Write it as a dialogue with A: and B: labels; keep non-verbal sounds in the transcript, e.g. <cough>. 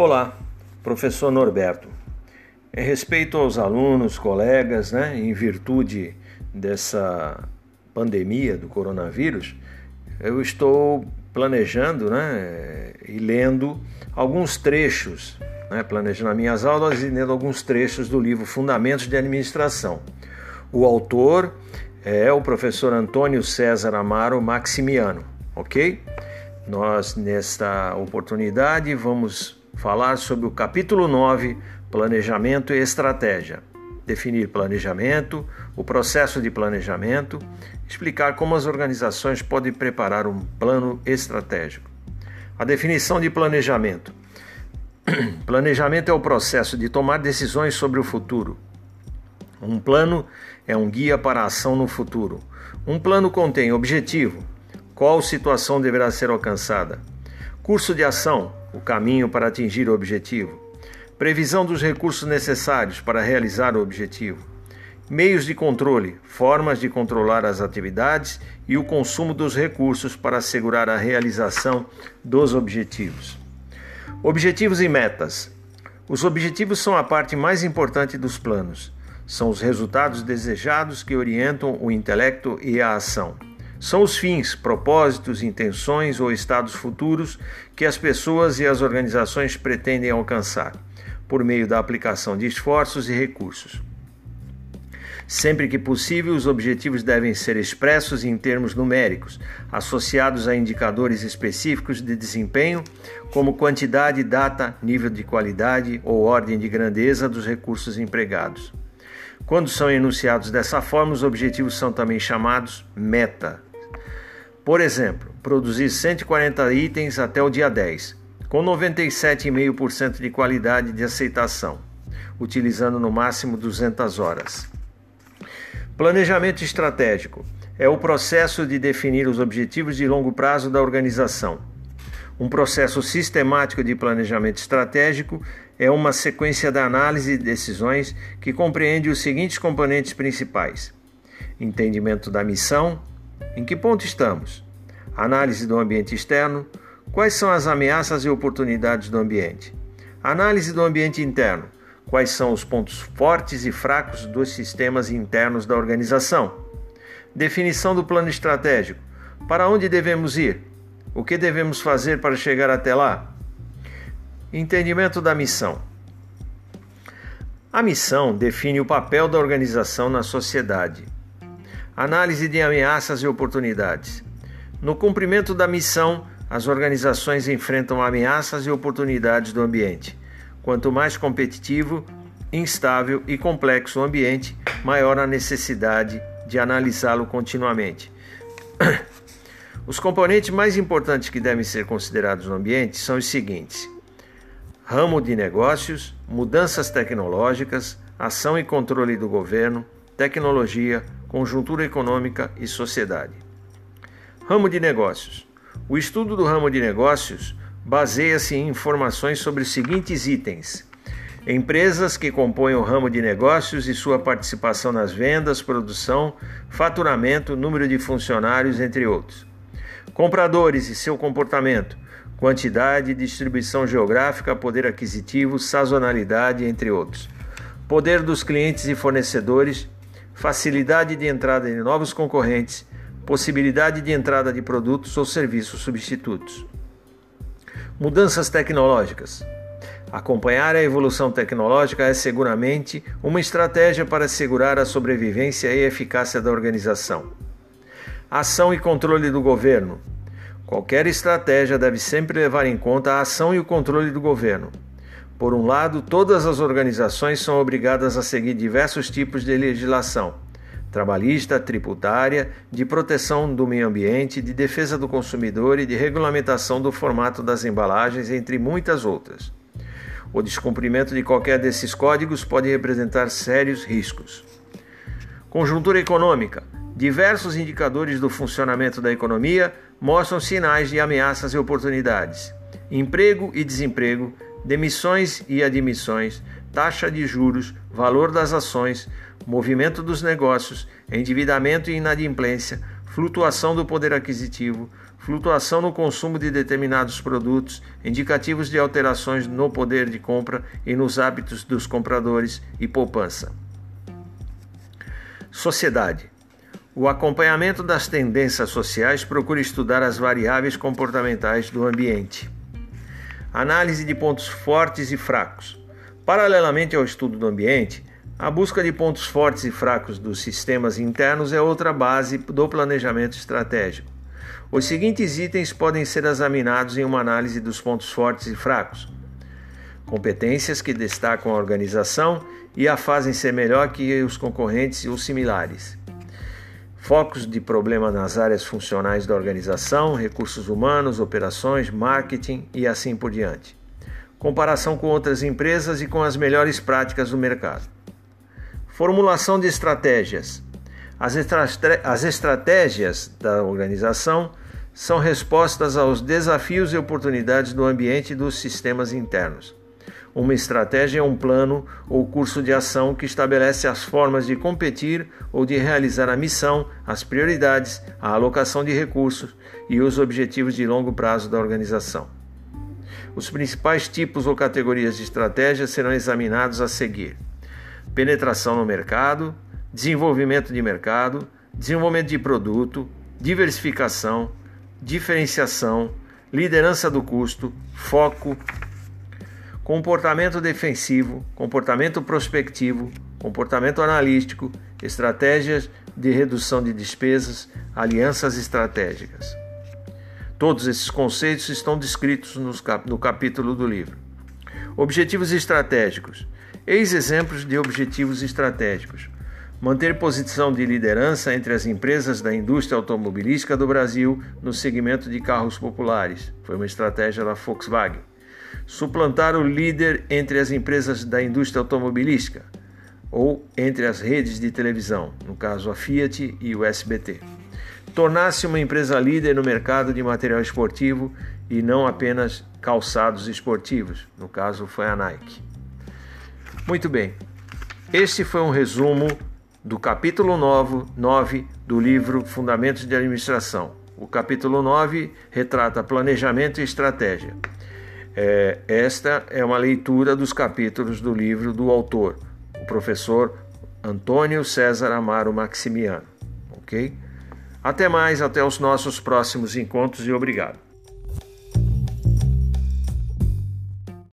A: Olá, professor Norberto. Em respeito aos alunos, colegas, né, em virtude dessa pandemia do coronavírus, eu estou planejando né, e lendo alguns trechos, né, planejando as minhas aulas e lendo alguns trechos do livro Fundamentos de Administração. O autor é o professor Antônio César Amaro Maximiano, ok? Nós, nesta oportunidade, vamos falar sobre o capítulo 9, Planejamento e Estratégia. Definir planejamento, o processo de planejamento, explicar como as organizações podem preparar um plano estratégico. A definição de planejamento. <clears throat> Planejamento é o processo de tomar decisões sobre o futuro. Um plano é um guia para a ação no futuro. Um plano contém objetivo, qual situação deverá ser alcançada, curso de ação, o caminho para atingir o objetivo, previsão dos recursos necessários para realizar o objetivo, meios de controle, formas de controlar as atividades e o consumo dos recursos para assegurar a realização dos objetivos. Objetivos e metas. Os objetivos são a parte mais importante dos planos. São os resultados desejados que orientam o intelecto e a ação. São os fins, propósitos, intenções ou estados futuros que as pessoas e as organizações pretendem alcançar, por meio da aplicação de esforços e recursos. Sempre que possível, os objetivos devem ser expressos em termos numéricos, associados a indicadores específicos de desempenho, como quantidade, data, nível de qualidade ou ordem de grandeza dos recursos empregados. Quando são enunciados dessa forma, os objetivos são também chamados meta, por exemplo, produzir 140 itens até o dia 10, com 97,5% de qualidade de aceitação, utilizando no máximo 200 horas. Planejamento estratégico é o processo de definir os objetivos de longo prazo da organização. Um processo sistemático de planejamento estratégico é uma sequência de análise de decisões que compreende os seguintes componentes principais: entendimento da missão, em que ponto estamos? Análise do ambiente externo. Quais são as ameaças e oportunidades do ambiente? Análise do ambiente interno. Quais são os pontos fortes e fracos dos sistemas internos da organização? Definição do plano estratégico. Para onde devemos ir? O que devemos fazer para chegar até lá? Entendimento da missão. A missão define o papel da organização na sociedade. Análise de ameaças e oportunidades. No cumprimento da missão, as organizações enfrentam ameaças e oportunidades do ambiente. Quanto mais competitivo, instável e complexo o ambiente, maior a necessidade de analisá-lo continuamente. <clears throat> Os componentes mais importantes que devem ser considerados no ambiente são os seguintes: ramo de negócios, mudanças tecnológicas, ação e controle do governo, tecnologia, conjuntura econômica e sociedade. Ramo de negócios. O estudo do ramo de negócios baseia-se em informações sobre os seguintes itens: empresas que compõem o ramo de negócios e sua participação nas vendas, produção, faturamento, número de funcionários, entre outros. Compradores e seu comportamento, quantidade, distribuição geográfica, poder aquisitivo, sazonalidade, entre outros. Poder dos clientes e fornecedores, facilidade de entrada de novos concorrentes, possibilidade de entrada de produtos ou serviços substitutos. Mudanças tecnológicas. Acompanhar a evolução tecnológica é seguramente uma estratégia para assegurar a sobrevivência e eficácia da organização. Ação e controle do governo. Qualquer estratégia deve sempre levar em conta a ação e o controle do governo. Por um lado, todas as organizações são obrigadas a seguir diversos tipos de legislação trabalhista, tributária, de proteção do meio ambiente, de defesa do consumidor e de regulamentação do formato das embalagens, entre muitas outras. O descumprimento de qualquer desses códigos pode representar sérios riscos. Conjuntura econômica. Diversos indicadores do funcionamento da economia mostram sinais de ameaças e oportunidades. Emprego e desemprego, demissões e admissões, taxa de juros, valor das ações, movimento dos negócios, endividamento e inadimplência, flutuação do poder aquisitivo, flutuação no consumo de determinados produtos, indicativos de alterações no poder de compra e nos hábitos dos compradores e poupança. Sociedade. O acompanhamento das tendências sociais procura estudar as variáveis comportamentais do ambiente. Análise de pontos fortes e fracos. Paralelamente ao estudo do ambiente, a busca de pontos fortes e fracos dos sistemas internos é outra base do planejamento estratégico. Os seguintes itens podem ser examinados em uma análise dos pontos fortes e fracos: competências que destacam a organização e a fazem ser melhor que os concorrentes ou similares. Focos de problema nas áreas funcionais da organização, recursos humanos, operações, marketing e assim por diante. Comparação com outras empresas e com as melhores práticas do mercado. Formulação de estratégias. As, as estratégias da organização são respostas aos desafios e oportunidades do ambiente e dos sistemas internos. Uma estratégia é um plano ou curso de ação que estabelece as formas de competir ou de realizar a missão, as prioridades, a alocação de recursos e os objetivos de longo prazo da organização. Os principais tipos ou categorias de estratégias serão examinados a seguir penetração no mercado, desenvolvimento de mercado, desenvolvimento de produto, diversificação, diferenciação, liderança do custo, foco, comportamento defensivo, comportamento prospectivo, comportamento analítico, estratégias de redução de despesas, alianças estratégicas. Todos esses conceitos estão descritos no capítulo do livro. Objetivos estratégicos Eis exemplos de objetivos estratégicos. Manter posição de liderança entre as empresas da indústria automobilística do Brasil no segmento de carros populares. Foi uma estratégia da Volkswagen. Suplantar o líder entre as empresas da indústria automobilística ou entre as redes de televisão, no caso a Fiat e o SBT. Tornar-se uma empresa líder no mercado de material esportivo e não apenas calçados esportivos, no caso foi a Nike. Muito bem, este foi um resumo do capítulo 9 do livro Fundamentos de Administração. O capítulo 9 retrata planejamento e estratégia. É, esta é uma leitura dos capítulos do livro do autor, o professor Antônio César Amaro Maximiano. Ok? Até mais, até os nossos próximos encontros e obrigado.